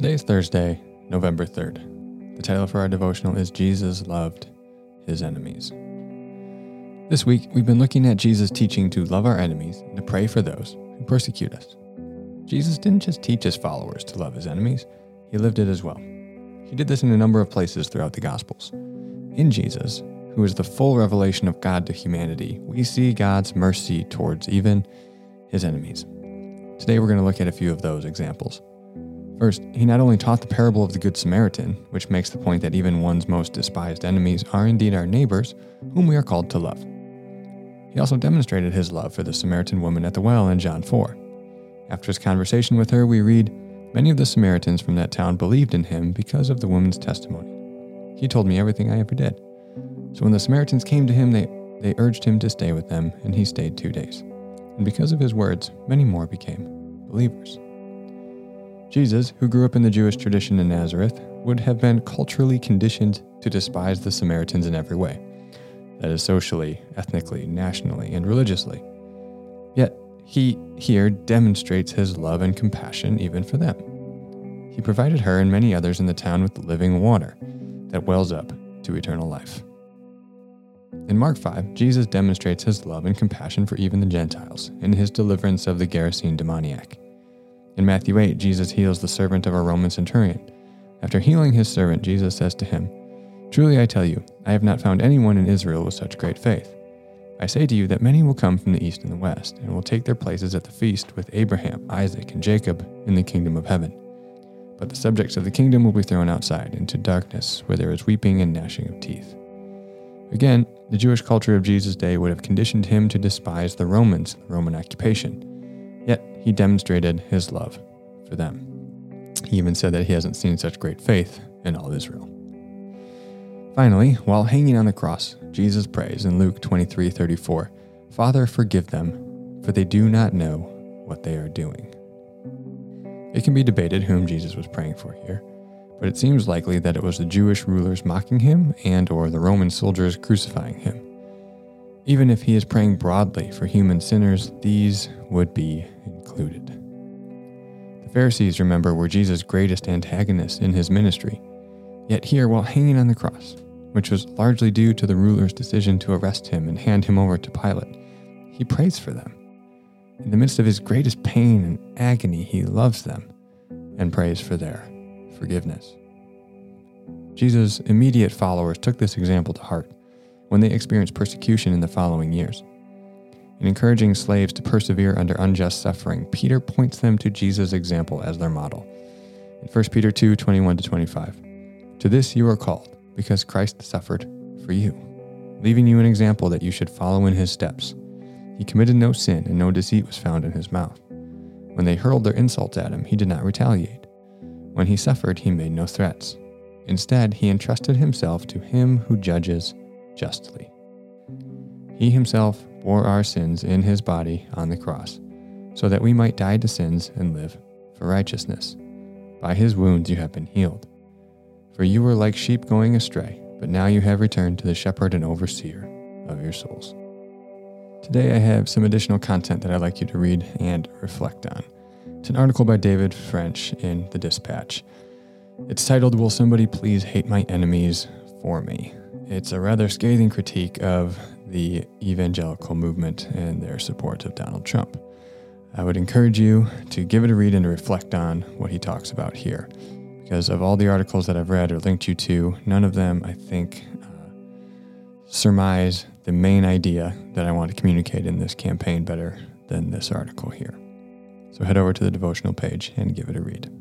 Today is Thursday, November 3rd. The title for our devotional is Jesus Loved His Enemies. This week, we've been looking at Jesus' teaching to love our enemies and to pray for those who persecute us. Jesus didn't just teach his followers to love his enemies, he lived it as well. He did this in a number of places throughout the Gospels. In Jesus, who is the full revelation of God to humanity, we see God's mercy towards even his enemies. Today, we're going to look at a few of those examples. First, he not only taught the parable of the Good Samaritan, which makes the point that even one's most despised enemies are indeed our neighbors, whom we are called to love. He also demonstrated his love for the Samaritan woman at the well in John 4. After his conversation with her, we read, Many of the Samaritans from that town believed in him because of the woman's testimony. He told me everything I ever did. So when the Samaritans came to him, they, they urged him to stay with them, and he stayed two days. And because of his words, many more became believers. Jesus, who grew up in the Jewish tradition in Nazareth, would have been culturally conditioned to despise the Samaritans in every way that is, socially, ethnically, nationally, and religiously. Yet, he here demonstrates his love and compassion even for them. He provided her and many others in the town with living water that wells up to eternal life. In Mark 5, Jesus demonstrates his love and compassion for even the Gentiles in his deliverance of the Gerasene demoniac. In Matthew 8, Jesus heals the servant of a Roman centurion. After healing his servant, Jesus says to him, Truly I tell you, I have not found anyone in Israel with such great faith. I say to you that many will come from the east and the west, and will take their places at the feast with Abraham, Isaac, and Jacob in the kingdom of heaven. But the subjects of the kingdom will be thrown outside into darkness, where there is weeping and gnashing of teeth. Again, the Jewish culture of Jesus' day would have conditioned him to despise the Romans, the Roman occupation. Yet he demonstrated his love for them. He even said that he hasn't seen such great faith in all Israel. Finally, while hanging on the cross, Jesus prays in Luke 23:34, "Father, forgive them, for they do not know what they are doing." It can be debated whom Jesus was praying for here, but it seems likely that it was the Jewish rulers mocking him and or the Roman soldiers crucifying him. Even if he is praying broadly for human sinners, these would be included. The Pharisees, remember, were Jesus' greatest antagonists in his ministry Yet here, while hanging on the cross, which was largely due to the ruler's decision to arrest him and hand him over to Pilate, he prays for them. In the midst of his greatest pain and agony, he loves them and prays for their forgiveness. Jesus' immediate followers took this example to heart when they experienced persecution in the following years. In encouraging slaves to persevere under unjust suffering, Peter points them to Jesus' example as their model. In 1 Peter 2 21 25. To this you are called, because Christ suffered for you, leaving you an example that you should follow in his steps. He committed no sin, and no deceit was found in his mouth. When they hurled their insults at him, he did not retaliate. When he suffered, he made no threats. Instead, he entrusted himself to him who judges justly. He himself bore our sins in his body on the cross, so that we might die to sins and live for righteousness. By his wounds you have been healed. For you were like sheep going astray, but now you have returned to the shepherd and overseer of your souls. Today I have some additional content that I'd like you to read and reflect on. It's an article by David French in The Dispatch. It's titled, Will Somebody Please Hate My Enemies for Me? It's a rather scathing critique of the evangelical movement and their support of Donald Trump. I would encourage you to give it a read and to reflect on what he talks about here because of all the articles that I've read or linked you to, none of them, I think, uh, surmise the main idea that I want to communicate in this campaign better than this article here. So head over to the devotional page and give it a read.